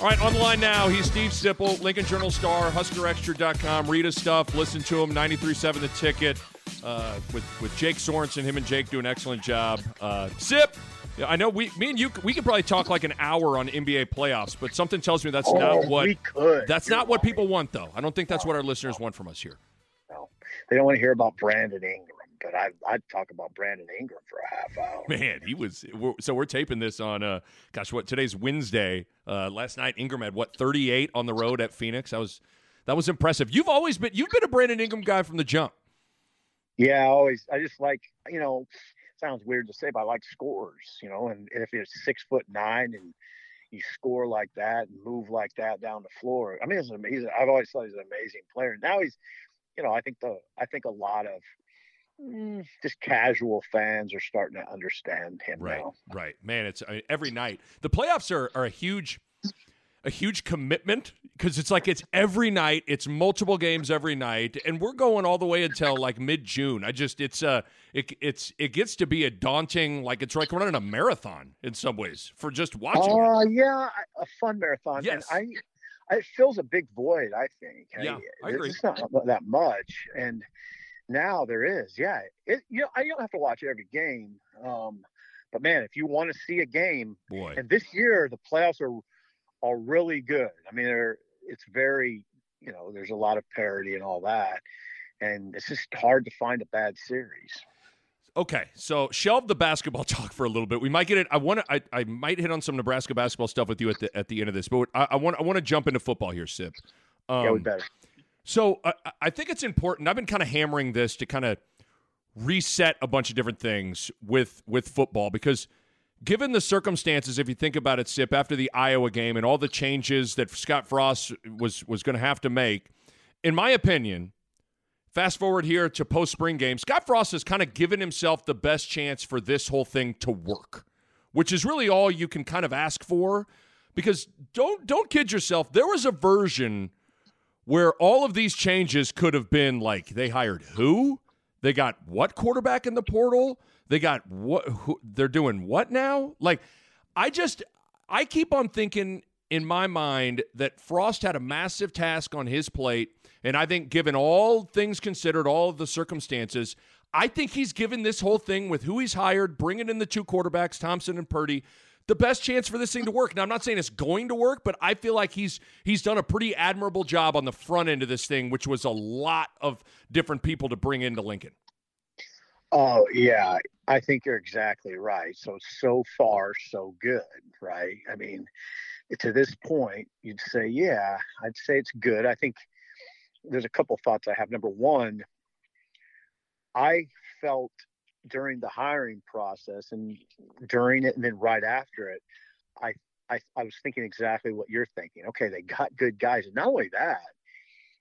All right, on the line now, he's Steve Sipple, Lincoln Journal Star, HuskerExtra.com. Read his stuff, listen to him, 93.7 The Ticket, uh, with, with Jake Sorensen. Him and Jake do an excellent job. Uh, Sip, I know we, me and you, we could probably talk like an hour on NBA playoffs, but something tells me that's oh, not what we could. that's You're not what right. people want, though. I don't think that's what our listeners want from us here. No, they don't want to hear about Brandon Ingram, but I, I'd talk about Brandon Ingram for a half hour. Man, he was. We're, so we're taping this on, uh, gosh, what today's Wednesday. Uh, last night, Ingram had what 38 on the road at Phoenix. That was that was impressive. You've always been you've been a Brandon Ingram guy from the jump. Yeah, I always. I just like you know. Sounds weird to say, but I like scores. You know, and, and if you're six foot nine and you score like that and move like that down the floor, I mean, it's amazing. I've always thought he's an amazing player. Now he's, you know, I think the I think a lot of just casual fans are starting to understand him Right, now. right, man. It's I mean, every night. The playoffs are are a huge, a huge commitment because it's like it's every night. It's multiple games every night, and we're going all the way until like mid June. I just it's uh it it's it gets to be a daunting like it's like running a marathon in some ways for just watching it. Uh, yeah, a fun marathon. Yes. And I, it fills a big void. I think. Yeah, I agree. It's not that much, and now there is. Yeah, it. You know, I don't have to watch every game. Um, but man, if you want to see a game, Boy, and this year the playoffs are are really good. I mean, they're it's very you know there's a lot of parity and all that, and it's just hard to find a bad series. Okay, so shelve the basketball talk for a little bit. We might get it. I want to. I, I might hit on some Nebraska basketball stuff with you at the at the end of this, but I, I want I want to jump into football here, Sip. Um, yeah, we better. So uh, I I think it's important. I've been kind of hammering this to kind of reset a bunch of different things with with football because given the circumstances, if you think about it, Sip, after the Iowa game and all the changes that Scott Frost was was going to have to make, in my opinion, fast forward here to post spring game, Scott Frost has kind of given himself the best chance for this whole thing to work, which is really all you can kind of ask for. Because don't don't kid yourself, there was a version where all of these changes could have been like they hired who, they got what quarterback in the portal, they got what who, they're doing what now? Like I just I keep on thinking in my mind that Frost had a massive task on his plate and I think given all things considered, all of the circumstances, I think he's given this whole thing with who he's hired, bringing in the two quarterbacks, Thompson and Purdy, the best chance for this thing to work. Now, I'm not saying it's going to work, but I feel like he's he's done a pretty admirable job on the front end of this thing, which was a lot of different people to bring into Lincoln. Oh yeah, I think you're exactly right. So so far so good, right? I mean, to this point, you'd say, yeah, I'd say it's good. I think there's a couple thoughts I have. Number one, I felt during the hiring process and during it and then right after it, I I, I was thinking exactly what you're thinking. Okay, they got good guys. And not only that,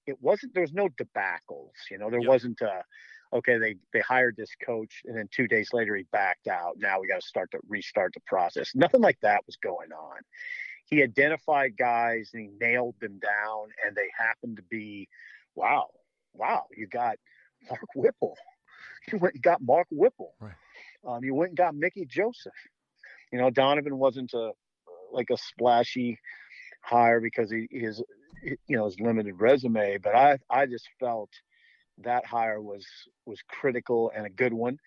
it wasn't there was no debacles. You know, there Yep. wasn't a okay, they they hired this coach and then two days later he backed out. Now we got to start to restart the process. Nothing like that was going on. He identified guys and he nailed them down, and they happened to be, wow, wow, you got Mark Whipple. You went and got Mark Whipple. Right. Um, you went and got Mickey Joseph. You know, Donovan wasn't a like a splashy hire because he his you know his limited resume, but I I just felt that hire was was critical and a good one.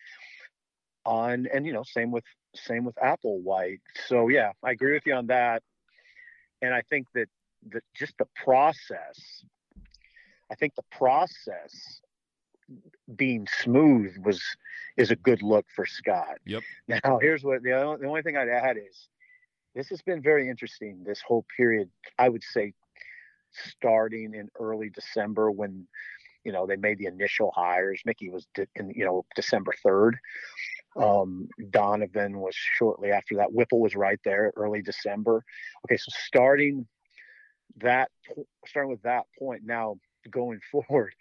On and you know same with same with Applewhite. So yeah, I agree with you on that. And I think that that just the process. I think the process being smooth was is a good look for Scott. Yep. Now here's what the only, the only thing I'd add is this has been very interesting this whole period. I would say starting in early December when you know they made the initial hires. Mickey was de- in you know December third. Um, Donovan was shortly after that. Whipple was right there, early December. Okay, so starting that, starting with that point now going forward.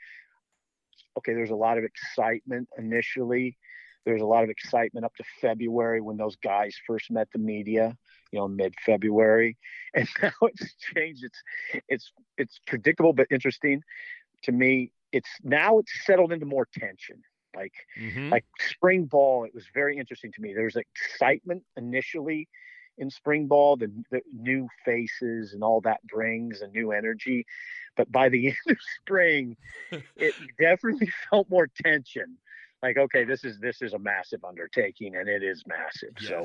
Okay, there's a lot of excitement initially. There's a lot of excitement up to February when those guys first met the media, you know, mid-February, and now it's changed. It's it's it's predictable but interesting to me. It's now it's settled into more tension. Like Mm-hmm. like spring ball, it was very interesting to me. There was excitement initially in spring ball, the, the new faces and all that brings a new energy. But by the end of spring, it definitely felt more tension. Like, okay, this is this is a massive undertaking, and it is massive. Yes. So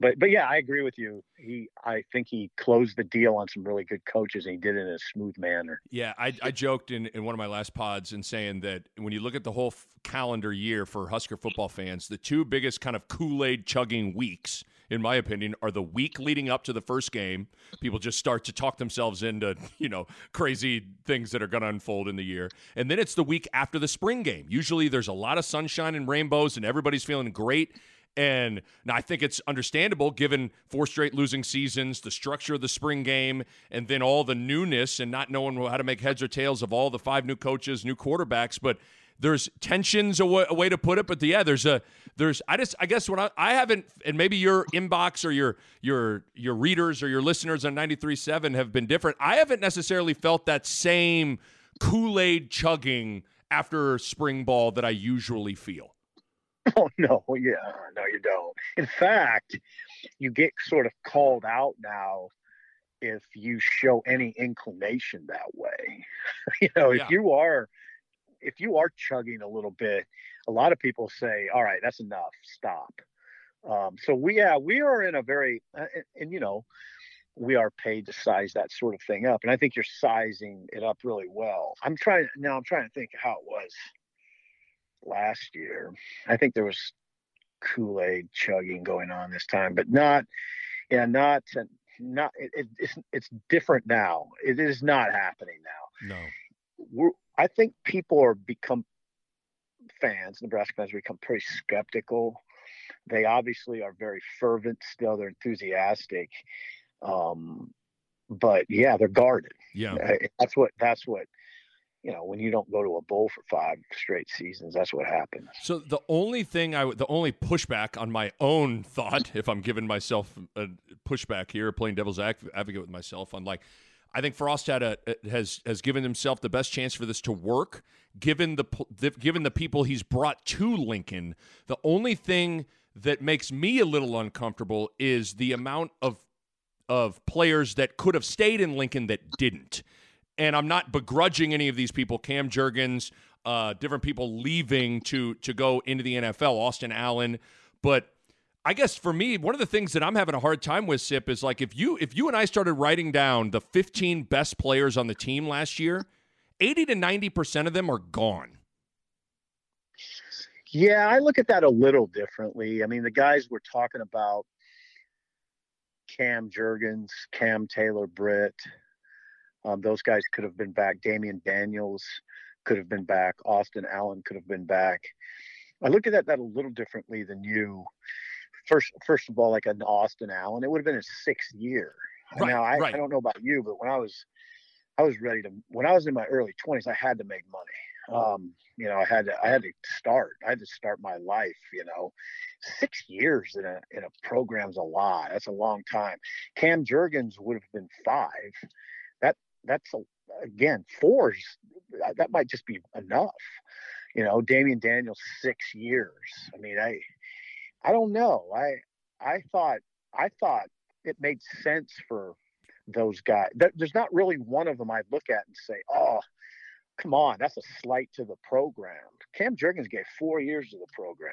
but but yeah, I agree with you. He I think he closed the deal on some really good coaches and he did it in a smooth manner. Yeah, I, I joked in, in one of my last pods in saying that when you look at the whole f- calendar year for Husker football fans, the two biggest kind of Kool-Aid chugging weeks, in my opinion, are the week leading up to the first game. People just start to talk themselves into, you know, crazy things that are going to unfold in the year. And then it's the week after the spring game. Usually there's a lot of sunshine and rainbows and everybody's feeling great and I think it's understandable given four straight losing seasons, the structure of the spring game, and then all the newness and not knowing how to make heads or tails of all the five new coaches, new quarterbacks. But there's tensions a way, to put it. But yeah, there's a there's I just I guess what I, I haven't and maybe your inbox or your your your readers or your listeners on 93.7 have been different. I haven't necessarily felt that same Kool-Aid chugging after spring ball that I usually feel. Oh no, yeah, no, you don't. In fact, you get sort of called out now if you show any inclination that way. you know, yeah. if you are if you are chugging a little bit, a lot of people say, "All right, that's enough. Stop." Um, so we, yeah, we are in a very, uh, and, and you know, we are paid to size that sort of thing up, and I think you're sizing it up really well. I'm trying now. I'm trying to think how it was last year. I think there was Kool Aid chugging going on this time, but not, yeah, not, not. It, it, it's it's different now. It is not happening now. No, We're, I think people are become fans. Nebraska fans become pretty skeptical. They obviously are very fervent still. They're enthusiastic. Um, but yeah, they're guarded. Yeah, that's what that's what you know, when you don't go to a bowl for five straight seasons, that's what happens. So the only thing I, the only pushback on my own thought, if I'm giving myself a pushback here, playing devil's advocate with myself, on like, I think Frost had a, has has given himself the best chance for this to work, given the, the given the people he's brought to Lincoln. The only thing that makes me a little uncomfortable is the amount of of players that could have stayed in Lincoln that didn't. And I'm not begrudging any of these people, Cam Jurgens, uh, different people leaving to to go into the NFL, Austin Allen, but I guess for me, one of the things that I'm having a hard time with, Sip, is like if you if you and I started writing down the 15 best players on the team last year, 80 to 90 percent of them are gone. Yeah, I look at that a little differently. I mean, the guys we're talking about, Cam Jurgens, Cam Taylor Britt, um, those guys could have been back. Damion Daniels could have been back. Austin Allen could have been back. I look at that, that a little differently than you. First, first of all, like an Austin Allen, it would have been his sixth year. Right, now, I, right. I don't know about you, but when I was, I was ready to. When I was in my early twenties, I had to make money. Um, you know, I had to, I had to start. I had to start my life. You know, six years in a in a program's a lot. That's a long time. Cam Jurgens would have been five That that's a, again fours. That might just be enough. You know, Damion Daniels six years. I mean, I I don't know. I I thought I thought it made sense for those guys. There's not really one of them I'd look at and say, oh, come on, that's a slight to the program. Cam Jurgens gave four years to the program.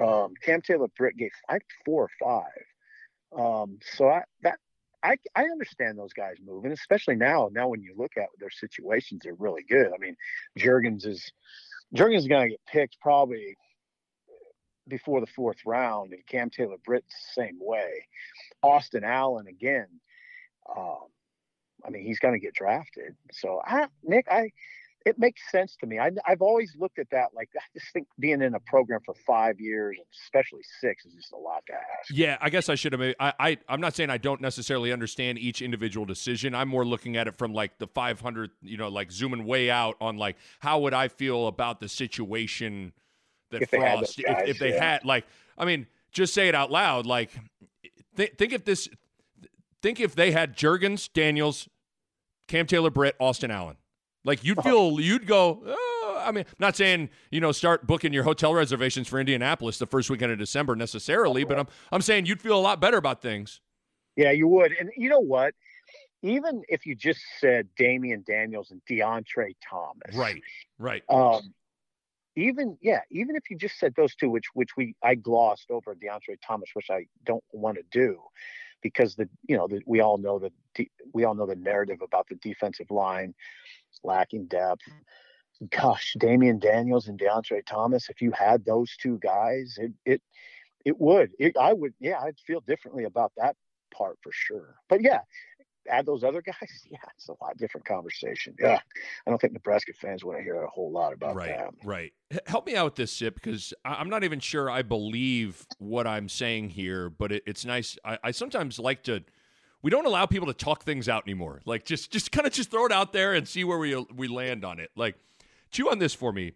Um, Cam Taylor Britt gave like four or five. Um, so I, that I, I understand those guys moving, especially now. Now, when you look at their situations, they're really good. I mean, Jurgens is Jurgens is going to get picked probably before the fourth round, and Cam Taylor Britt's the same way. Austin Allen again. Um, I mean, he's going to get drafted. So, I, Nick, I it makes sense to me. I, have always looked at that like I just think being in a program for five years, especially six, is just a lot to ask. Yeah, I guess I should have. I, I I'm not saying I don't necessarily understand each individual decision. I'm more looking at it from like the 500, you know, like zooming way out on like how would I feel about the situation that if Frost, they guys, if, if, they yeah. had like, I mean, just say it out loud. Like, th- think if this, think if they had Jurgens, Daniels, Cam Taylor, Britt, Austin Allen like you'd uh-huh. feel, you'd go, oh, I mean, not saying you know start booking your hotel reservations for Indianapolis the first weekend of December necessarily, but I'm I'm saying you'd feel a lot better about things. Yeah, you would. And you know what? Even if you just said Damion Daniels and Deontre Thomas, right, right. Um, even yeah, even if you just said those two, which which we I glossed over Deontre Thomas, which I don't want to do, because the you know the, we all know the we all know the narrative about the defensive line lacking depth. Gosh, Damion Daniels and Deontre Thomas, if you had those two guys, it it it would. It, I would. Yeah, I'd feel differently about that part for sure. But yeah, add those other guys, yeah, it's a lot different conversation. Yeah, I don't think Nebraska fans want to hear a whole lot about right, that. Right, Help me out with this, Sip, because I'm not even sure I believe what I'm saying here. But it, it's nice. I, I sometimes like to. We don't allow people to talk things out anymore. Like just, just kind of just throw it out there and see where we we land on it. Like, chew on this for me.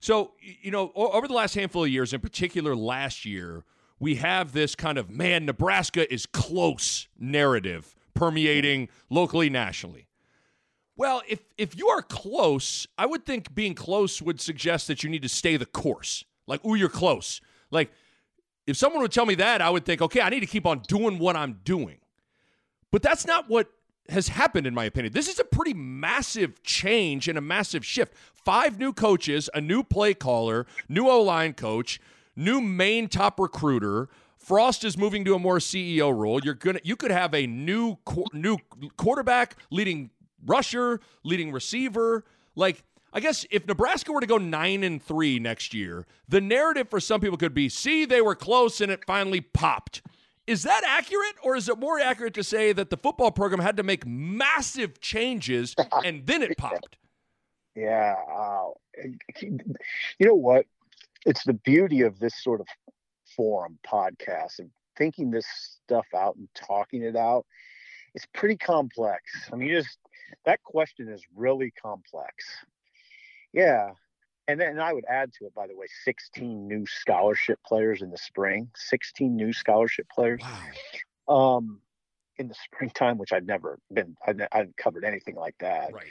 So, you know, over the last handful of years, in particular last year, we have this kind of man, Nebraska is close narrative permeating locally, nationally. Well, if if you are close, I would think being close would suggest that you need to stay the course. Like, ooh, you're close. Like, if someone would tell me that, I would think, okay, I need to keep on doing what I'm doing. But that's not what has happened, in my opinion. This is a pretty massive change and a massive shift. Five new coaches, a new play caller, new O line coach, new main top recruiter, Frost is moving to a more CEO role. You're gonna you could have a new new quarterback, leading rusher, leading receiver. Like I guess if Nebraska were to go nine and three next year, the narrative for some people could be, see, they were close and it finally popped. Is that accurate, or is it more accurate to say that the football program had to make massive changes and then it popped? Yeah, uh, you know what? It's the beauty of this sort of forum podcast and thinking this stuff out and talking it out it's pretty complex. I mean just that question is really complex. Yeah. And then i would add to it by the way 16 new scholarship players in the spring 16 new scholarship players. Wow. um in the springtime which i've never been i'd, I'd covered anything like that. Right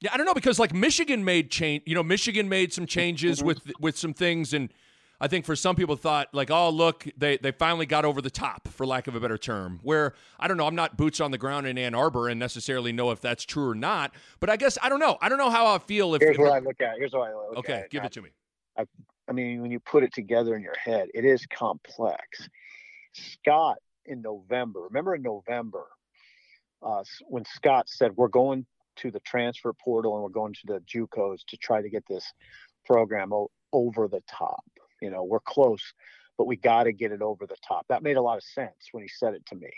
Yeah, I don't know because like Michigan made change. You know, Michigan made some changes mm-hmm. with with some things, and I think for some people thought like, oh look, they they finally got over the top, for lack of a better term. Where I don't know, I'm not boots on the ground in Ann Arbor and necessarily know if that's true or not. But I guess I don't know. I don't know how I feel if. Here's if what I look at. Here's what I look okay, at. Okay, give it to me. I, I mean, when you put it together in your head, it is complex. Scott in November, remember in November, uh, when Scott said we're going to the transfer portal and we're going to the JUCOs to try to get this program o- over the top. You know, we're close, but we got to get it over the top. That made a lot of sense when he said it to me.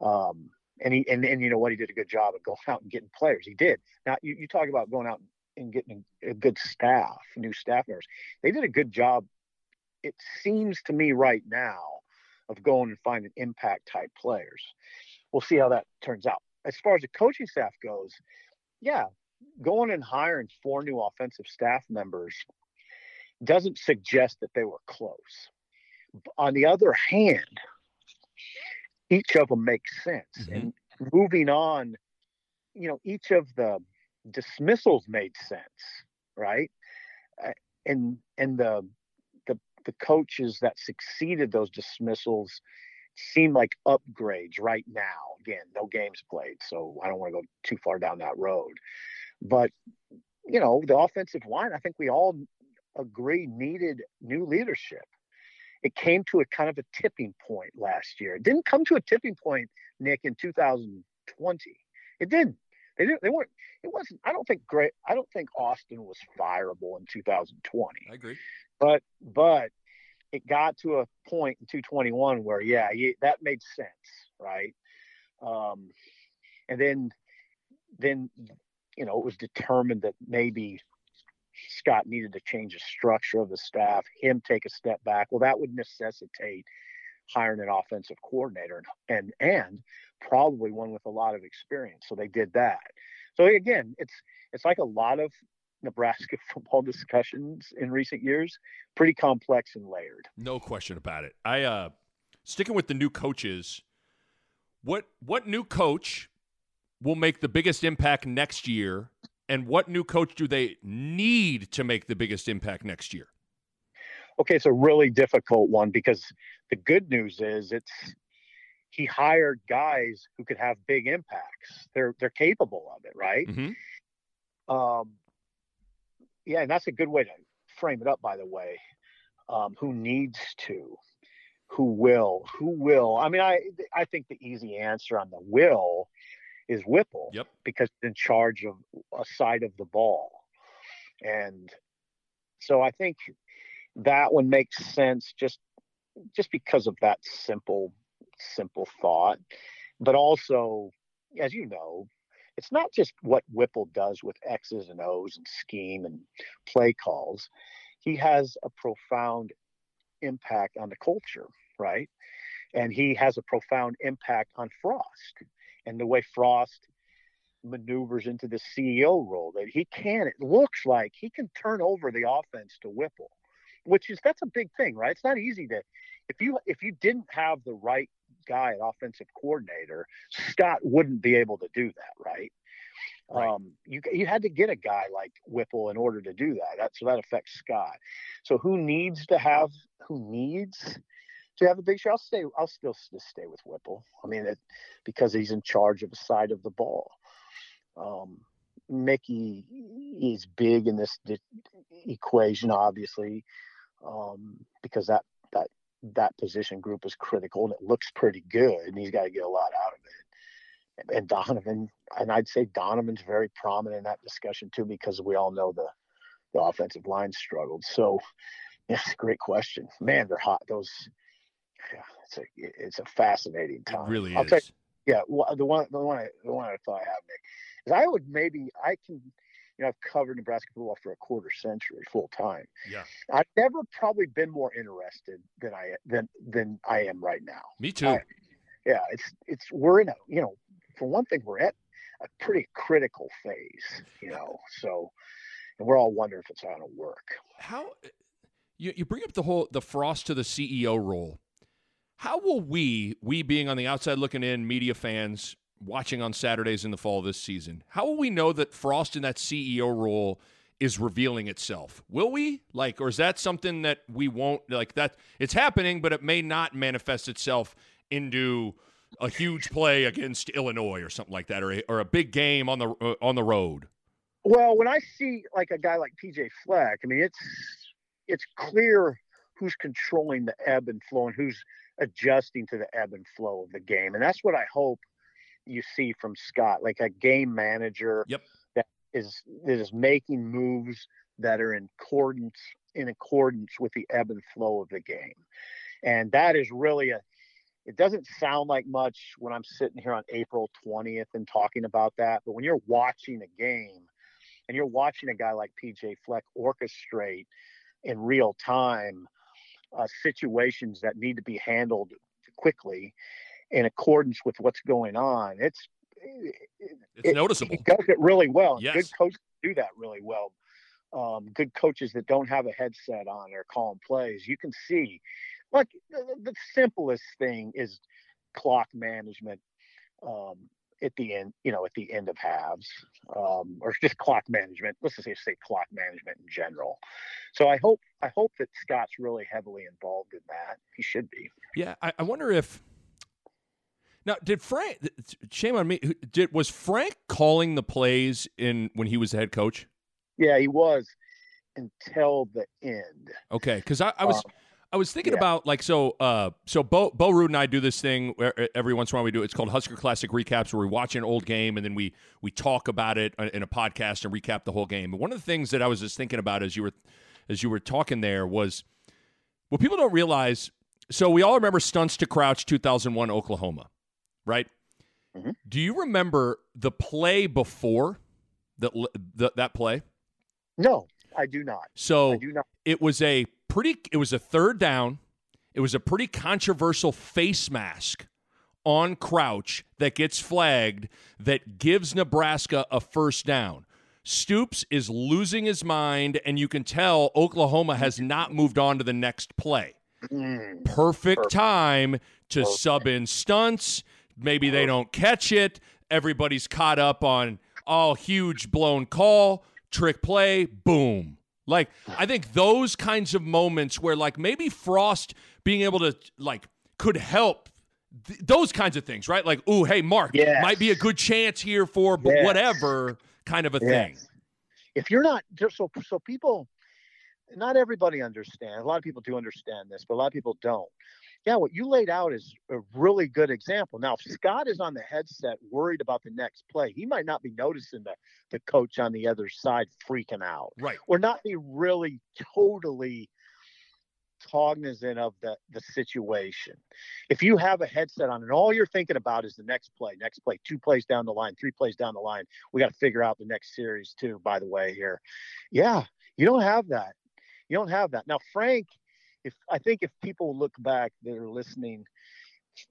Um, and he and, and you know what he did a good job of going out and getting players. He did. Now you, you talk about going out and getting a good staff, new staff members. They did a good job. It seems to me right now of going and finding impact type players. We'll see how that turns out as far as the coaching staff goes, yeah, going and hiring four new offensive staff members doesn't suggest that they were close. On the other hand, each of them makes sense. Mm-hmm. And moving on, you know, each of the dismissals made sense, right? Uh, and and the the the coaches that succeeded those dismissals seem like upgrades right now. Again, no games played, so I don't want to go too far down that road. But you know, the offensive line, I think we all agree needed new leadership. It came to a kind of a tipping point last year. It didn't come to a tipping point, Nick, in 2020. It didn't. They didn't. They weren't. It wasn't. I don't think great. I don't think Austin was fireable in 2020. I agree. But but it got to a point in 221 where yeah, that made sense, right? Um, and then then you know it was determined that maybe Scott needed to change the structure of the staff, him take a step back. Well, that would necessitate hiring an offensive coordinator and and probably one with a lot of experience. So they did that. So again, it's it's like a lot of Nebraska football discussions in recent years, pretty complex and layered. No question about it. I uh sticking with the new coaches, what what new coach will make the biggest impact next year and what new coach do they need to make the biggest impact next year? Okay, it's a really difficult one because the good news is it's he hired guys who could have big impacts. They're they're capable of it, right? Mm-hmm. Um, yeah, and that's a good way to frame it up. By the way, um, who needs to, who will, who will? I mean, I I think the easy answer on the will is Whipple. Yep. Because in charge of a side of the ball. And so I think that one makes sense just just because of that simple simple thought. But also, as you know, it's not just what Whipple does with X's and O's and scheme and play calls. He has a profound impact on the culture, right? And he has a profound impact on Frost and the way Frost maneuvers into the CEO role that he can it looks like he can turn over the offense to Whipple which is that's a big thing right it's not easy to if you if you didn't have the right guy at offensive coordinator Scott wouldn't be able to do that right, right. Um, you you had to get a guy like Whipple in order to do that. That so that affects Scott. So who needs to have who needs to have a big show. I'll stay. I'll still just stay with Whipple. I mean, it, because he's in charge of the side of the ball. Um, Mickey is big in this di- equation, obviously, um, because that that that position group is critical and it looks pretty good, and he's got to get a lot out of it. And Donovan, and I'd say Donovan's very prominent in that discussion too, because we all know the the offensive line struggled. So, yeah, great question. Man, they're hot. Those yeah, it's a it's a fascinating time. It really I'll is. You, yeah, the one the one I, the one I thought I have, Nick, is I would maybe I can you know, I've covered Nebraska football for a quarter century full time. Yeah. I've never probably been more interested than I than than I am right now. Me too. I, yeah, it's it's we're in a you know, for one thing, we're at a pretty critical phase, you know. So and we're all wondering if it's gonna work. How you, you bring up the whole the Frost to the CEO role. How will we, we being on the outside looking in, media fans watching on Saturdays in the fall this season, how will we know that Frost in that CEO role is revealing itself? Will we? Like, or is that something that we won't like that it's happening, but it may not manifest itself into a huge play against Illinois or something like that, or a, or a big game on the uh, on the road? Well, when I see like a guy like PJ Fleck, I mean, it's it's clear who's controlling the ebb and flow and who's adjusting to the ebb and flow of the game. And that's what I hope you see from Scott, like a game manager yep. that is that is making moves that are in accordance in accordance with the ebb and flow of the game. And that is really a it doesn't sound like much when I'm sitting here on April 20th and talking about that, but when you're watching a game and you're watching a guy like PJ Fleck orchestrate in real time uh, situations that need to be handled quickly in accordance with what's going on. It's it's it, noticeable. He does it really well. Yes. Good coaches do that really well. Um, good coaches that don't have a headset on are calling plays. You can see, like the, the simplest thing is clock management. Um, at the end, you know, at the end of halves, um, or just clock management. Let's just say, say clock management in general. So I hope I hope that Scott's really heavily involved in that. He should be. Yeah, I, I wonder if now did Frank. Shame on me. Did was Frank calling the plays in when he was the head coach? Yeah, he was. until the end. Okay, because I, I, was. Uh, I was thinking yeah. about like so. Uh, so Bo Bo Ruud and I do this thing where every once in a while we do. It's called Husker Classic Recaps, where we watch an old game and then we we talk about it uh, in a podcast and recap the whole game. And one of the things that I was just thinking about as you were as you were talking there was what people don't realize. So we all remember Stuntz to crouch 2001 Oklahoma, right? Mhm. Do you remember the play before that the, that play? No, I do not. So do not. it was a pretty it was a third down it was a pretty controversial face mask on crouch that gets flagged that gives nebraska a first down stoops is losing his mind and you can tell oklahoma has not moved on to the next play Mm, perfect Perfect. time to Perfect. sub in Stuntz. Maybe they don't catch it. Everybody's caught up on oh, huge blown call, trick play, boom. Like I think those kinds of moments where like maybe Frost being able to like could help th- those kinds of things, right? Like, ooh, hey, Mark, Yes. might be a good chance here for b- Yes. whatever kind of a thing. If you're not just so so people, not everybody understands. A lot of people do understand this, but a lot of people don't. Yeah, what you laid out is a really good example. Now, if Scott is on the headset worried about the next play, he might not be noticing the, the coach on the other side freaking out Right. or not be really totally cognizant of the, the situation. If you have a headset on and all you're thinking about is the next play, next play, two plays down the line, three plays down the line, we got to figure out the next series too, by the way, here. Yeah, you don't have that. You don't have that. Now, Frank, if I think if people look back that are listening,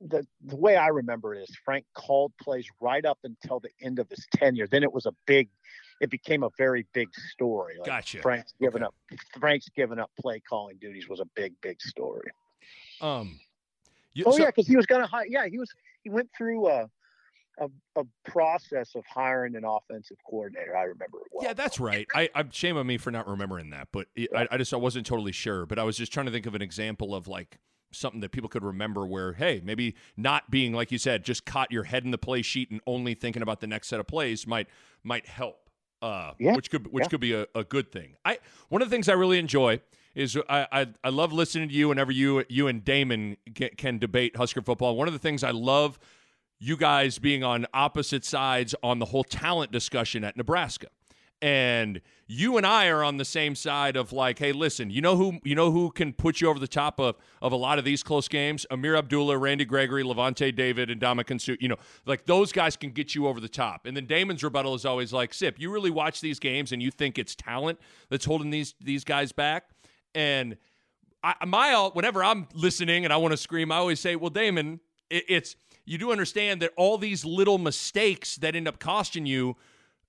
the the way I remember it is Frank called plays right up until the end of his tenure. Then it was a big, it became a very big story. Like Gotcha. Frank's giving Okay. up, Frank's giving up play calling duties was a big, big story. Um you- Oh so- yeah, because he was gonna hire. Yeah, he was. He went through a, a a process of hiring an offensive coordinator. I remember it well. Yeah, that's right. I, I'm shame on me for not remembering that, but it, I, I just I wasn't totally sure. But I was just trying to think of an example of like something that people could remember where hey maybe not being like you said just caught your head in the play sheet and only thinking about the next set of plays might might help uh Yeah, which could which yeah. could be a, a good thing i one of the things i really enjoy is I, I i love listening to you whenever you you and damon get, can debate husker football one of the things i love you guys being on opposite sides on the whole talent discussion at nebraska and you and I are on the same side of like, hey, listen, you know who you know who can put you over the top of of a lot of these close games? Ameer Abdullah, Randy Gregory, Lavonte David, and Ndamukong Suh. You know, like those guys can get you over the top. And then Damon's rebuttal is always like, Sip, you really watch these games and you think it's talent that's holding these these guys back? And I, my whenever I'm listening and I want to scream, I always say, "Well, Damon, it, it's you do understand that all these little mistakes that end up costing you."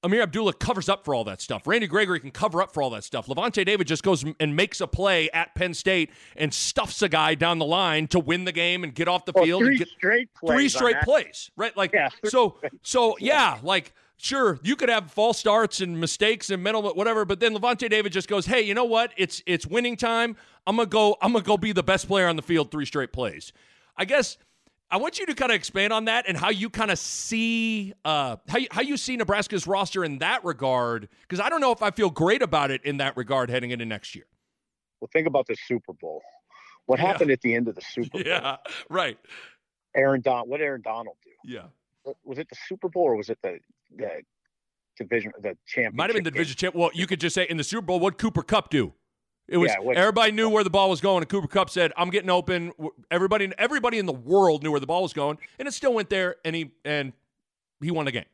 Ameer Abdullah covers up for all that stuff. Randy Gregory can cover up for all that stuff. Lavonte David just goes and makes a play at Penn State and stuffs a guy down the line to win the game and get off the Well, field. three and get, straight plays. three straight plays, right? Like Yeah, so so yeah, like sure you could have false starts and mistakes and mental whatever, but then Lavonte David just goes, hey, you know what? It's it's winning time. I'm gonna go. I'm gonna go be the best player on the field. Three straight plays. I guess. I want you to kind of expand on that and how you kind of see uh, how you, how you see Nebraska's roster in that regard. Because I don't know if I feel great about it in that regard heading into next year. Well, think about the Super Bowl. What Yeah. happened at the end of the Super Bowl? Yeah, right. Aaron Don. What did Aaron Donald do? Yeah, Was it the Super Bowl or was it the the division the championship? might have been the division champ. Well, you could just say in the Super Bowl, what Cooper Kupp do? It was Yeah, everybody knew where the ball was going, and Cooper Kupp said, "I'm getting open." Everybody, everybody in the world knew where the ball was going, and it still went there, and he and he won the game.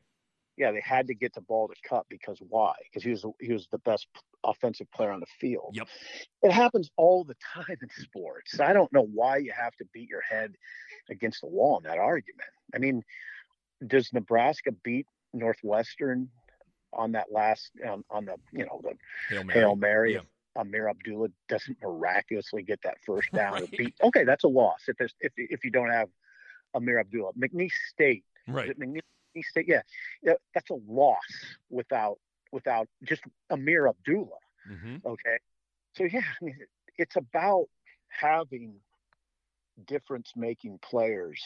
Yeah, they had to get the ball to Kupp because why? Because he was he was the best offensive player on the field. Yep. It happens all the time in sports. I don't know why you have to beat your head against the wall in that argument. I mean, does Nebraska beat Northwestern on that last on, on the you know the Hail Mary. Hail Mary Yeah. Ameer Abdullah doesn't miraculously get that first down Right. beat okay, that's a loss if there's if if you don't have Ameer Abdullah. McNeese State is Right. it McNeese State? Yeah. yeah, that's a loss without without just Ameer Abdullah. hmm Okay, so yeah, I mean, it's about having difference-making players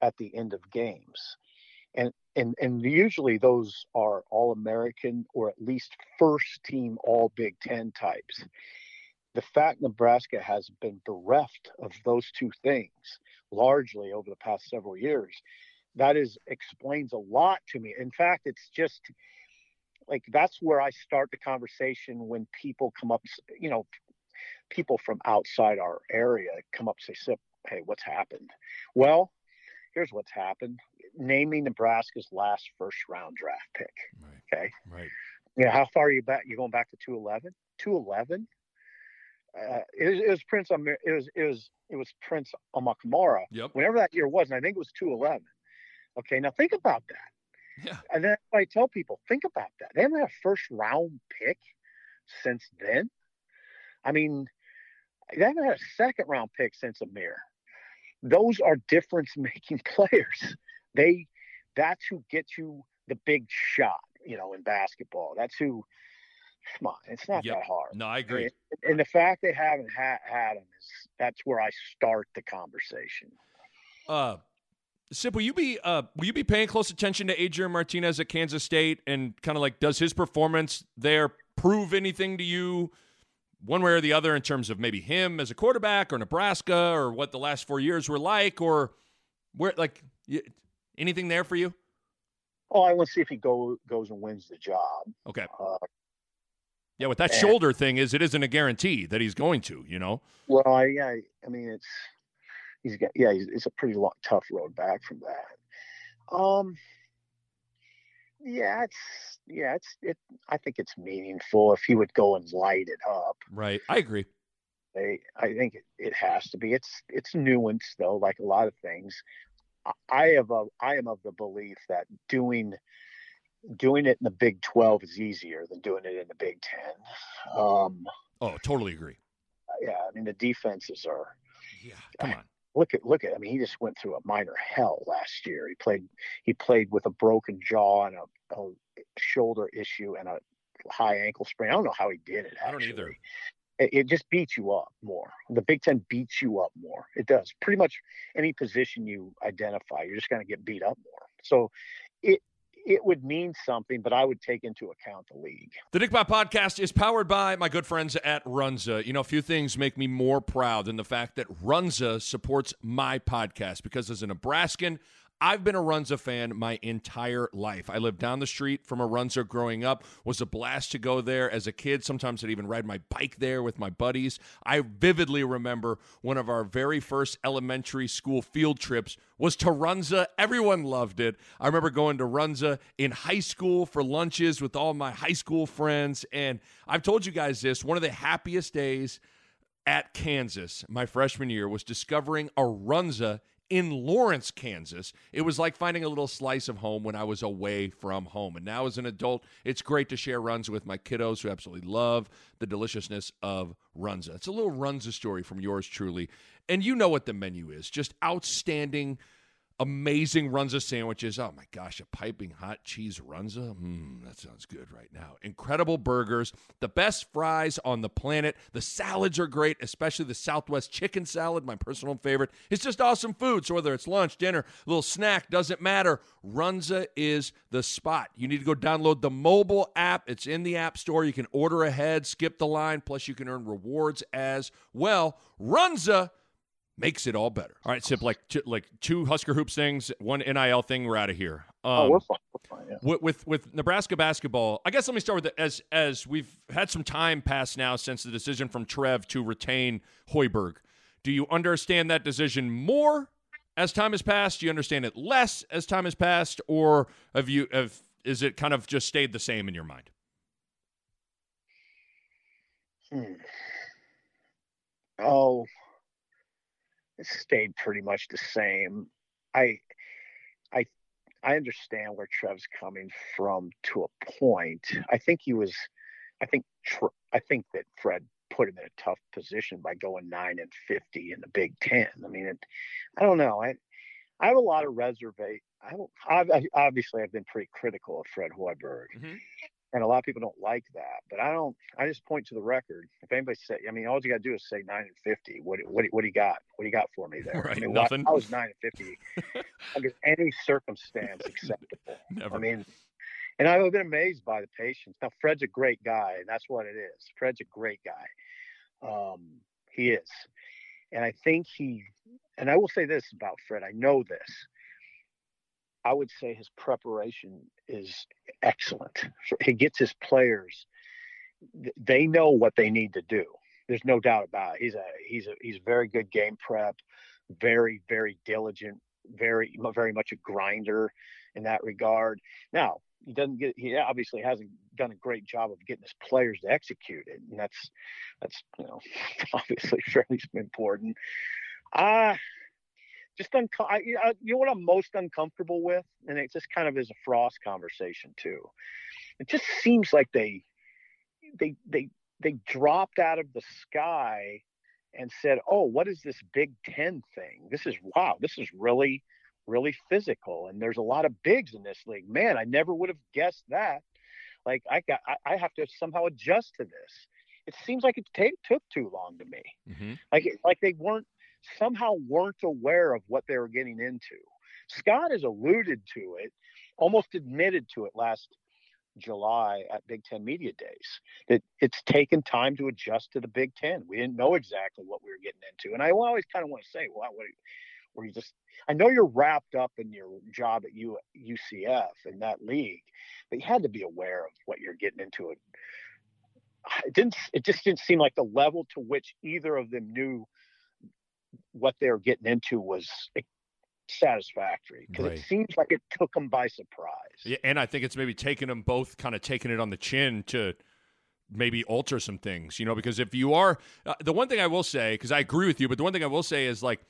at the end of games, and and and usually those are all American or at least first team All Big Ten types. The fact Nebraska has been bereft of those two things largely over the past several years, that is explains a lot to me. In fact, it's just like that's where I start the conversation when people come up, you know, people from outside our area come up and say, "Hey, what's happened?" Well, here's what's happened naming Nebraska's last first round draft pick. Right. Okay. Right. Yeah. how far are you back? You're going back to 211? 211? Uh, it, it, was Prince. It was it was it was Prince Amukamara. Yep. Whenever that year was, and I think it was 211. Okay. Now think about that. Yeah. And then I tell people, think about that. They haven't had a first round pick since then. I mean, they haven't had a second round pick since Ameer those are difference making players. They that's who gets you the big shot, you know, in basketball. That's who come on, it's not yep. that hard. No, I agree. And, and the fact they haven't ha- had him is that's where I start the conversation. Uh Sip, will you be uh, will you be paying close attention to Adrian Martinez at Kansas State and kind of like does his performance there prove anything to you one way or the other in terms of maybe him as a quarterback or Nebraska or what the last four years were like or where like anything there for you? Oh, I want to see if he go goes and wins the job. Okay. Uh, yeah, with that and, shoulder thing, is it isn't a guarantee that he's going to, you know? Well, I, yeah, I mean, it's he's got yeah, he's, it's a pretty long, tough road back from that. Um, yeah, it's yeah, it's it. I think it's meaningful if he would go and light it up. Right, I agree. They, I think it, it has to be. It's it's nuanced though, like a lot of things. I have a I am of the belief that doing doing it in the Big Twelve is easier than doing it in the Big Ten. Um, oh, totally agree. Yeah, I mean the defenses are. Yeah, come on look at look at. I mean, he just went through a minor hell last year. He played he played with a broken jaw and a, a shoulder issue and a high ankle sprain. I don't know how he did it. Actually. I don't either. It, it just beats you up more. The Big Ten beats you up more. It does. Pretty much any position you identify, you're just going to get beat up more. So it it would mean something, but I would take into account the league. The Nick Bahe podcast is powered by my good friends at Runza. You know, a few things make me more proud than the fact that Runza supports my podcast because as a Nebraskan, I've been a Runza fan my entire life. I lived down the street from a Runza growing up. Was a blast to go there as a kid. Sometimes I'd even ride my bike there with my buddies. I vividly remember one of our very first elementary school field trips was to Runza. Everyone loved it. I remember going to Runza in high school for lunches with all my high school friends. And I've told you guys this one of the happiest days at Kansas my freshman year was discovering a Runza in Lawrence, Kansas. It was like finding a little slice of home when I was away from home. And now, as an adult, it's great to share runs with my kiddos who absolutely love the deliciousness of Runza. It's a little Runza story from yours truly. And you know what the menu is just outstanding amazing runza sandwiches. Oh my gosh, a piping hot cheese runza. Mmm, that sounds good right now. Incredible burgers, the best fries on the planet. The salads are great, especially the Southwest chicken salad, my personal favorite. It's just awesome food. So whether it's lunch, dinner, a little snack, doesn't matter. Runza is the spot. You need to go download the mobile app. It's in the App Store. You can order ahead, skip the line, plus you can earn rewards as well. Runza makes it all better. All right, Sip, like two, like two Husker hoops things, one NIL thing. We're out of here. Um, oh, we're fine. We're fine yeah. with, with, with Nebraska basketball, I guess let me start with it. As as we've had some time pass now since the decision from Trev to retain Hoiberg. Do you understand that decision more as time has passed? Do you understand it less as time has passed, or have you have is it kind of just stayed the same in your mind? Hmm. Oh, stayed pretty much the same. I I I understand where Trev's coming from to a point. I think he was I think I think that Fred put him in a tough position by going 9 and 50 in the Big 10. I mean, it, I don't know. I I have a lot of reservation. I, I've, obviously I've been pretty critical of Fred Hoiberg. Mm-hmm. And a lot of people don't like that. But I don't. I just point to the record. If anybody say, I mean, all you got to do is say nine and fifty. What what what do you got? What do you got for me there? Right, I mean, nothing. I was nine and fifty under any circumstance acceptable. Never. I mean, and I've been amazed by the patience. Now, Fred's a great guy, and that's what it is. Fred's a great guy. Um, he is, and I think he. And I will say this about Fred. I know this. I would say his preparation is excellent. He gets his players; they know what they need to do. There's no doubt about it. He's a he's a he's very good game prep, very very diligent, very very much a grinder in that regard. Now he doesn't get he obviously hasn't done a great job of getting his players to execute it, and that's that's you know obviously fairly important. Uh just unco- I, you know what I'm most uncomfortable with, and it just kind of is a Frost conversation too. It just seems like they they they they dropped out of the sky and said, "Oh, what is this Big Ten thing? This is wow. This is really really physical, and there's a lot of bigs in this league. Man, I never would have guessed that. Like I got I, I have to somehow adjust to this. It seems like it t- took too long to me. Mm-hmm. Like like they weren't somehow weren't aware of what they were getting into. Scott has alluded to it, almost admitted to it last July at Big Ten Media Days that it's taken time to adjust to the Big Ten. We didn't know exactly what we were getting into, and I always kind of want to say, well, what, were you just? I know you're wrapped up in your job at U, UCF in that league, but you had to be aware of what you're getting into. It didn't. It just didn't seem like the level to which either of them knew what they were getting into was satisfactory because Right. it seems like it took them by surprise. Yeah, and I think it's maybe taking them both, kind of taking it on the chin to maybe alter some things, you know, because if you are uh, the one thing I will say, because I agree with you, but the one thing I will say is like,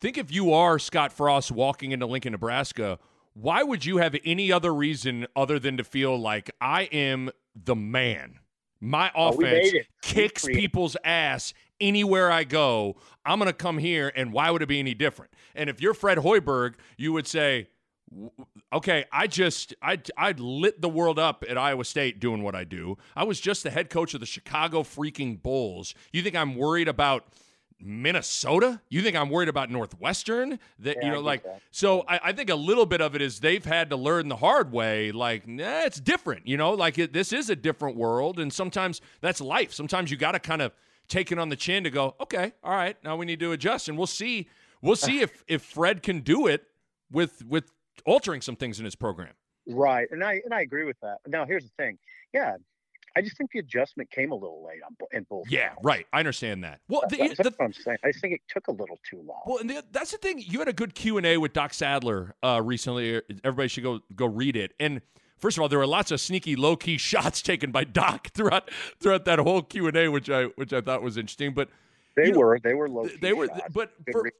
think if you are Scott Frost walking into Lincoln, Nebraska, why would you have any other reason other than to feel like I am the man? My Oh, offense. We kicks people's ass anywhere I go. I'm going to come here, and why would it be any different? And if you're Fred Hoiberg, you would say, okay, I just I I lit the world up at Iowa State doing what I do. I was just the head coach of the Chicago freaking Bulls. You think I'm worried about Minnesota? You think I'm worried about Northwestern? That Yeah, you know, like that. so. I, I think a little bit of it is they've had to learn the hard way. Like, nah, it's different. You know, like it, this is a different world, and sometimes that's life. Sometimes you got to kind of take it on the chin to go, okay, all right, now we need to adjust, and we'll see. We'll see if if Fred can do it with with altering some things in his program. Right, and I and I agree with that. Now, here's the thing. Yeah, I just think the adjustment came a little late on in both. Yeah, rounds. right. I understand that. Well, the, That's, the, what I'm saying. I just think it took a little too long. Well, and the, that's the thing. You had a good Q and A with Doc Sadler uh, recently. Everybody should go go read it. And first of all, there were lots of sneaky, low key shots taken by Doc throughout throughout that whole Q and A, which I which I thought was interesting. But they you know, were they were low. they were, shots. but for,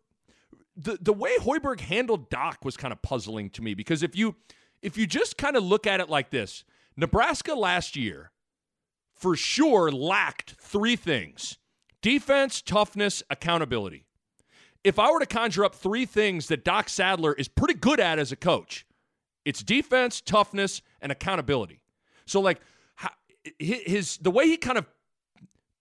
the the way Hoiberg handled Doc was kind of puzzling to me because if you if you just kind of look at it like this, Nebraska last year for sure lacked three things: defense, toughness, accountability. If I were to conjure up three things that Doc Sadler is pretty good at as a coach, it's defense, toughness, and accountability. So like his the way he kind of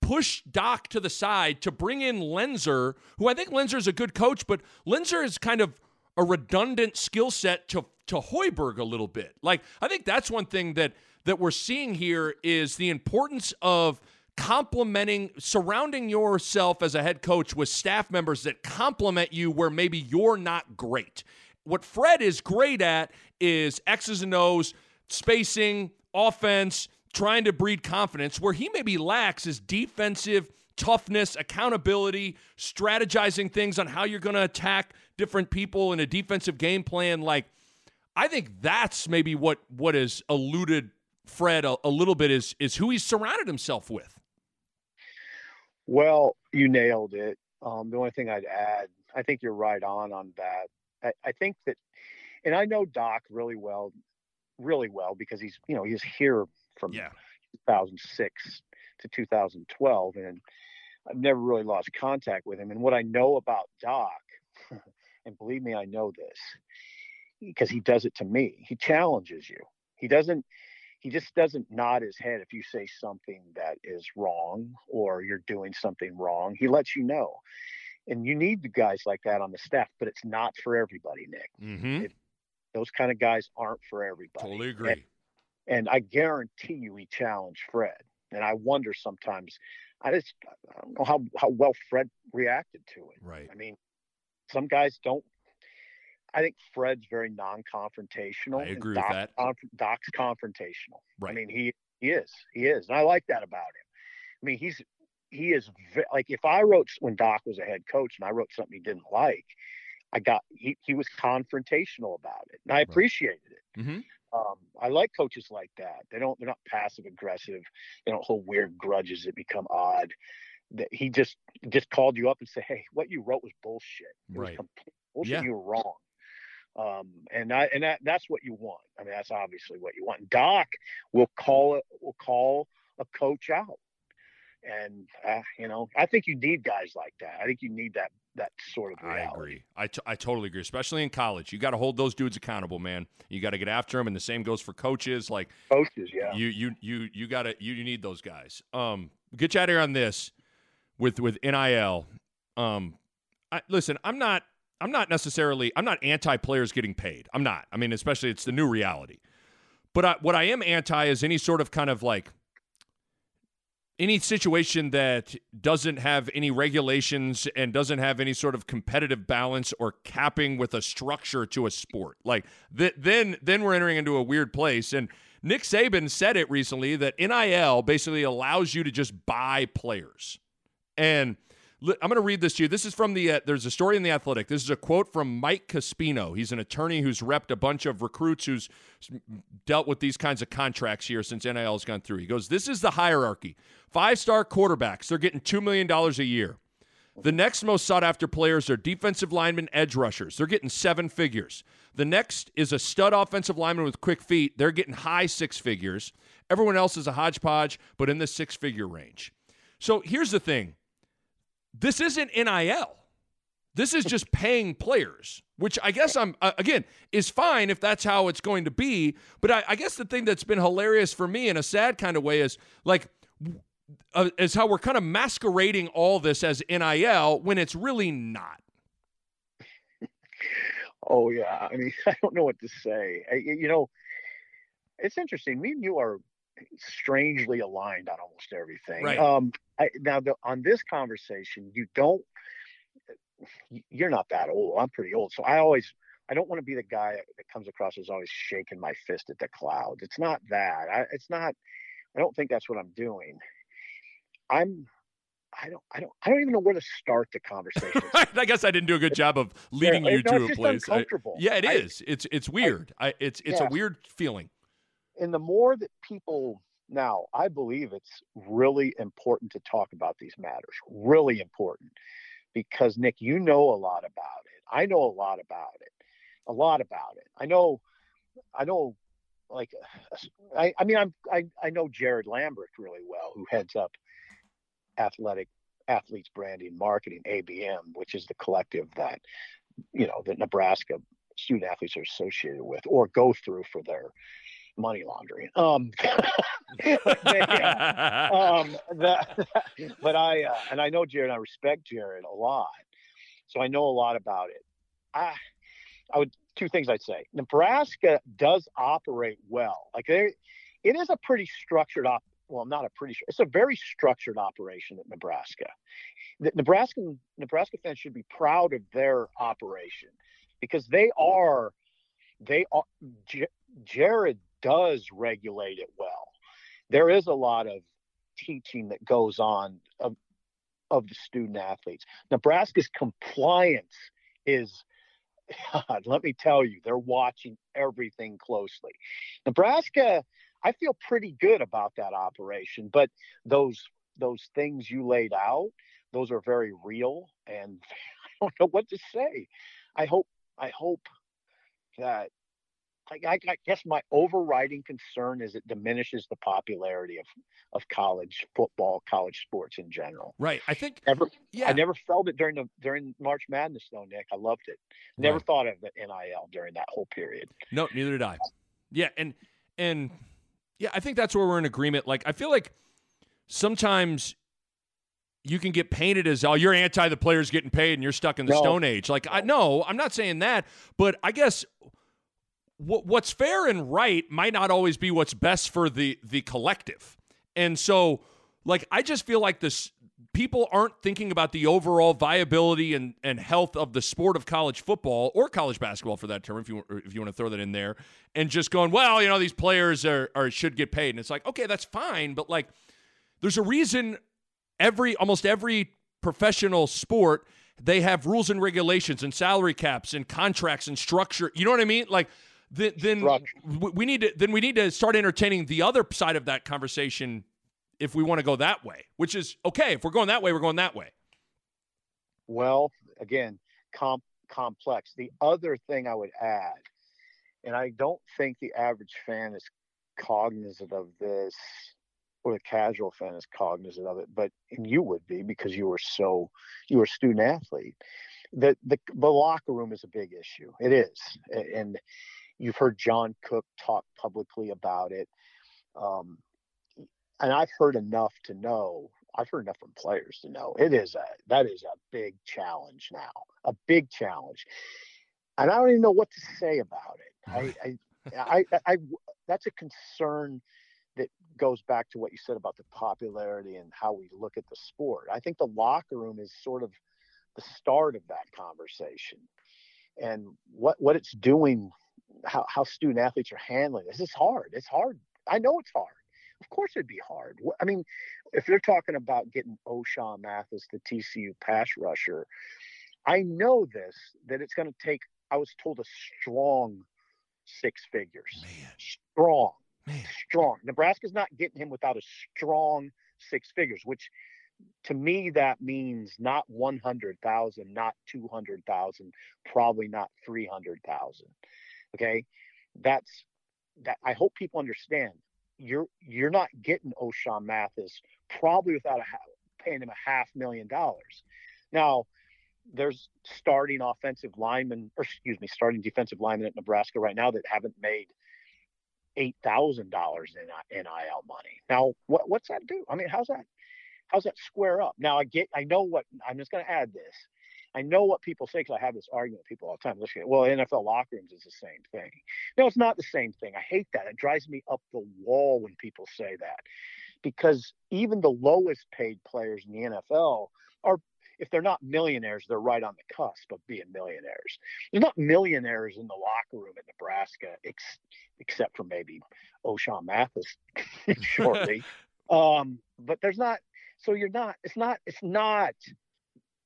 pushed Doc to the side to bring in Loenser, who I think Loenser is a good coach, but Loenser is kind of a redundant skill set to to Hoiberg a little bit. Like I think that's one thing that that we're seeing here is the importance of complementing surrounding yourself as a head coach with staff members that complement you where maybe you're not great. What Fred is great at is X's and O's, spacing, offense, trying to breed confidence. Where he maybe lacks is defensive toughness, accountability, strategizing things on how you're going to attack different people in a defensive game plan. Like, I think that's maybe what what has eluded Fred a, a little bit is is who he's surrounded himself with. Well, you nailed it. Um, the only thing I'd add, I think you're right on on that. I, I think that, and I know Doc really well, really well because he's you know he's here from Yeah. 2006 to 2012, and I've never really lost contact with him. And what I know about Doc, and believe me, I know this because he does it to me. He challenges you. He doesn't. he just doesn't nod his head if you say something that is wrong or you're doing something wrong. He lets you know. And you need the guys like that on the staff, but it's not for everybody, Nick. Mm-hmm. It, those kind of guys aren't for everybody. Totally agree. And, and I guarantee you he challenged Fred. And I wonder sometimes, I just I don't know how, how well Fred reacted to it. Right. I mean, some guys don't. I think Fred's very non-confrontational. I agree Doc, with that. conf- Doc's confrontational. Right. I mean, he he is, he is, and I like that about him. I mean, he's he is like if I wrote when Doc was a head coach and I wrote something he didn't like, I got he he was confrontational about it, and I appreciated it. Mm-hmm. Um, I like coaches like that. They don't they're not passive aggressive. They don't hold weird grudges that become odd. That he just just called you up and said, "Hey, what you wrote was bullshit. It was Right. complete bullshit. Yeah. You were wrong." Um, and I and that that's what you want. I mean, that's obviously what you want. Doc will call it will call a coach out. And uh, you know, I think you need guys like that. I think you need that that sort of reality. I agree. I, t- I totally agree, especially in college. You got to hold those dudes accountable, man. You got to get after them, and the same goes for coaches. Like Coaches, yeah. you, you, you, you got to you, you need those guys. Um, get you out of here on this with with nil. Um, I, listen, I'm not I'm not necessarily I'm not anti players getting paid. I'm not. I mean, especially it's the new reality. But I, what I am anti is any sort of kind of like any situation that doesn't have any regulations and doesn't have any sort of competitive balance or capping with a structure to a sport. Like th- then then we're entering into a weird place and Nick Saban said it recently that NIL basically allows you to just buy players. And I'm going to read this to you. This is from the uh, there's a story in the Athletic. This is a quote from Mike Caspino. He's an attorney who's repped a bunch of recruits who's dealt with these kinds of contracts here since NIL has gone through. He goes, "This is the hierarchy. Five-star quarterbacks, they're getting 2 million dollars a year. The next most sought after players are defensive linemen, edge rushers. They're getting seven figures. The next is a stud offensive lineman with quick feet. They're getting high six figures. Everyone else is a hodgepodge, but in the six figure range. So here's the thing this isn't NIL. This is just paying players, which I guess I'm, uh, again, is fine if that's how it's going to be. But I, I guess the thing that's been hilarious for me in a sad kind of way is like, uh, is how we're kind of masquerading all this as NIL when it's really not. Oh yeah, I mean, I don't know what to say. I, you know, it's interesting. Me and you are strangely aligned on almost everything. Right. Um, I, now the, on this conversation, you don't. You're not that old. I'm pretty old, so I always. I don't want to be the guy that comes across as always shaking my fist at the clouds. It's not that. I, it's not. I don't think that's what I'm doing. I'm. I don't. I don't. I don't even know where to start the conversation. I guess I didn't do a good job of leading Yeah, you no, to a place. I- yeah, it is. I- It's it's weird. I, it's it's a weird feeling. And the more that people now i believe it's really important to talk about these matters really important because nick you know a lot about it. I know a lot about it a lot about it. I know i know like i, I mean i'm I, I know jared lambert really well who heads up athletic athletes branding marketing abm which is the collective that you know that nebraska student athletes are associated with or go through for their money laundering. Um, they, uh, um, that, but I uh, and I know Jared. I respect Jared a lot, so I know a lot about it. I, I would two things I'd say. Nebraska does operate well. Like they, it is a pretty structured op. Well, not a pretty. It's a very structured operation at Nebraska. The Nebraska Nebraska fans should be proud of their operation because they are. They are. J- Jared does regulate it well. There is a lot of teaching that goes on of, of the student athletes. Nebraska's compliance is, God, let me tell you, they're watching everything closely. Nebraska, I feel pretty good about that operation, but those those things you laid out, those are very real, and I don't know what to say. I hope I hope that I, I guess my overriding concern is it diminishes the popularity of, of college football, college sports in general. right. I think. Never, Yeah. I never felt it during the during March Madness though, Nick. I loved it. Never Right. thought of the NIL during that whole period. No, neither did I. Yeah, and and Yeah, I think that's where we're in agreement. Like, I feel like sometimes you can get painted as oh you're anti the players getting paid and you're stuck in the no. stone age like i no i'm not saying that but i guess what's fair and right might not always be what's best for the the collective. And so like i just feel like this people aren't thinking about the overall viability and, and health of the sport of college football or college basketball for that term if you if you want to throw that in there and just going well you know these players are, are should get paid. And it's like okay that's fine but like there's a reason every almost every professional sport they have rules and regulations and salary caps and contracts and structure you know what i mean? Like then, then we need to then we need to start entertaining the other side of that conversation if we want to go that way which is okay if we're going that way we're going that way well again comp- complex the other thing i would add and i don't think the average fan is cognizant of this or the casual fan is cognizant of it, but and you would be because you were so you were a student athlete. The, the the locker room is a big issue. It is, and you've heard John Cook talk publicly about it. Um, and I've heard enough to know. I've heard enough from players to know it is a that is a big challenge now, a big challenge, and I don't even know what to say about it. I, I, I, I that's a concern that goes back to what you said about the popularity and how we look at the sport. I think the locker room is sort of the start of that conversation. And what what it's doing, how, how student athletes are handling this is hard. It's hard. I know it's hard. Of course it'd be hard. I mean, if they're talking about getting Ochaun Mathis, the TCU pass rusher, I know this that it's going to take. I was told a strong six figures. Man. Strong Man. Strong. Nebraska's not getting him without a strong six figures, which to me that means not 100,000, not 200,000, probably not 300,000. Okay? That's that I hope people understand. You're you're not getting Ochaun Mathis probably without a paying him a half million dollars. Now, there's starting offensive linemen, or excuse me, starting defensive linemen at Nebraska right now that haven't made eight thousand dollars in NIL money. Now, what what's that do? I mean, how's that how's that square up? Now, I get I know what I'm just going to add this. I know what people say because I have this argument with people all the time. Listen, well, NFL locker rooms is the same thing. No, it's not the same thing. I hate that. It drives me up the wall when people say that because even the lowest paid players in the NFL are if they're not millionaires, they're right on the cusp of being millionaires. There's not millionaires in the locker room in Nebraska, ex- except for maybe Ochaun Mathis shortly. um, but there's not. So you're not. It's not. It's not.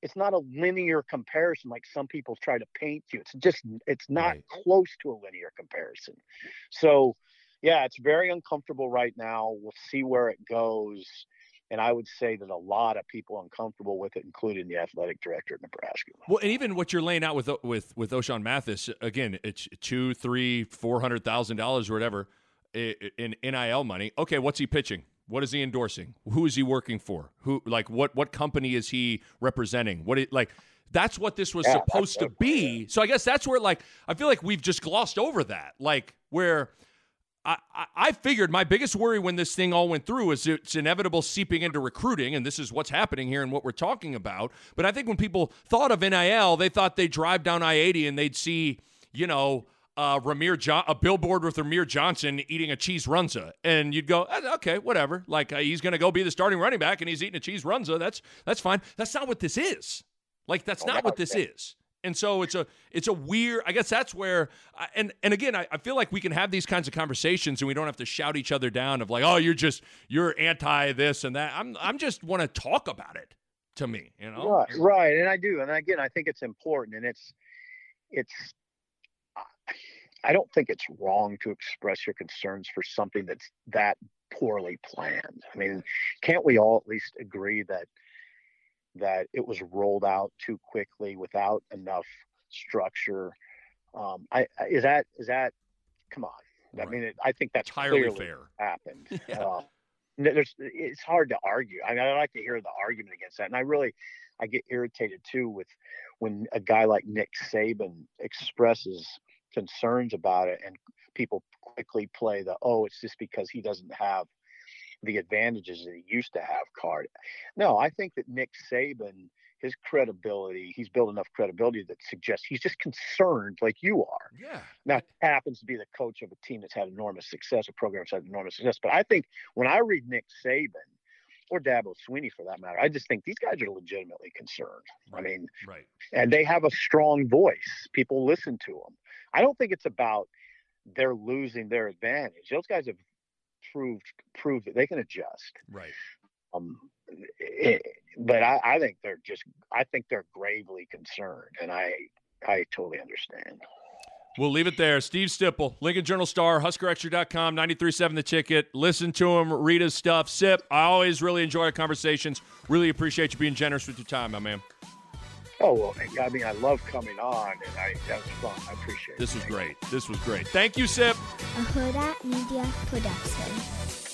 It's not a linear comparison like some people try to paint you. It's just. It's not right. close to a linear comparison. So, yeah, it's very uncomfortable right now. We'll see where it goes and I would say that a lot of people uncomfortable with it, including the athletic director of Nebraska. Well, and even what you're laying out with with with Ochaun Mathis, again, it's two, three, four hundred thousand dollars or whatever eh, eh, in NIL money. Okay, what's he pitching? What is he endorsing? Who is he working for? Who like what what company is he representing? What it, like that's what this was yeah, supposed to be. So I guess that's where like I feel like we've just glossed over that. Like where I, I figured my biggest worry when this thing all went through is it's inevitable seeping into recruiting, and this is what's happening here and what we're talking about. But I think when people thought of NIL, they thought they'd drive down I 80 and they'd see, you know, uh, Rahmir jo- a billboard with Rahmir Johnson eating a cheese runza, and you'd go, eh, okay, whatever. Like uh, he's going to go be the starting running back, and he's eating a cheese runza. That's that's fine. That's not what this is. Like that's oh, not what this is. And so it's a it's a weird. I guess that's where. and and again, I, I feel like we can have these kinds of conversations, and we don't have to shout each other down of like, oh, you're just you're anti this and that. I'm I'm just want to talk about it. To me, you know. Right, right, and I do, and again, I think it's important, and it's it's. I don't think it's wrong to express your concerns for something that's that poorly planned. I mean, can't we all at least agree that that it was rolled out too quickly without enough structure. Um, I, I, is that is that come on? Right. I mean, it, I think that's entirely fair. Happened. yeah. uh, there's it's hard to argue. I mean, I like to hear the argument against that, and I really I get irritated too with when a guy like Nick Saban expresses concerns about it and people quickly play the oh, it's just because he doesn't have the advantages that he used to have card. No, I think that Nick Saban, his credibility, he's built enough credibility that suggests he's just concerned like you are. Yeah. Now happens to be the coach of a team that's had enormous success, a program that's had enormous success. But I think when I read Nick Saban or Dabo Swinney for that matter, I just think these guys are legitimately concerned. Right. I mean, Right. and they have a strong voice. People listen to them. I don't think it's about they're losing their advantage. Those guys have proved proved that they can adjust. Right. Um, it, but I, I think they're just I think they're gravely concerned, and I I totally understand. We'll leave it there. Steve Sipple, Lincoln Journal Star, HuskerExtra.com, 93.7 The Ticket. Listen to him, read his stuff. Sip, I always really enjoy our conversations. Really appreciate you being generous with your time, my man. Oh well, I mean, I love coming on, and I that was fun. I appreciate it. This was great. This was great. Thank you, Sip. a Hurrdat Media Production.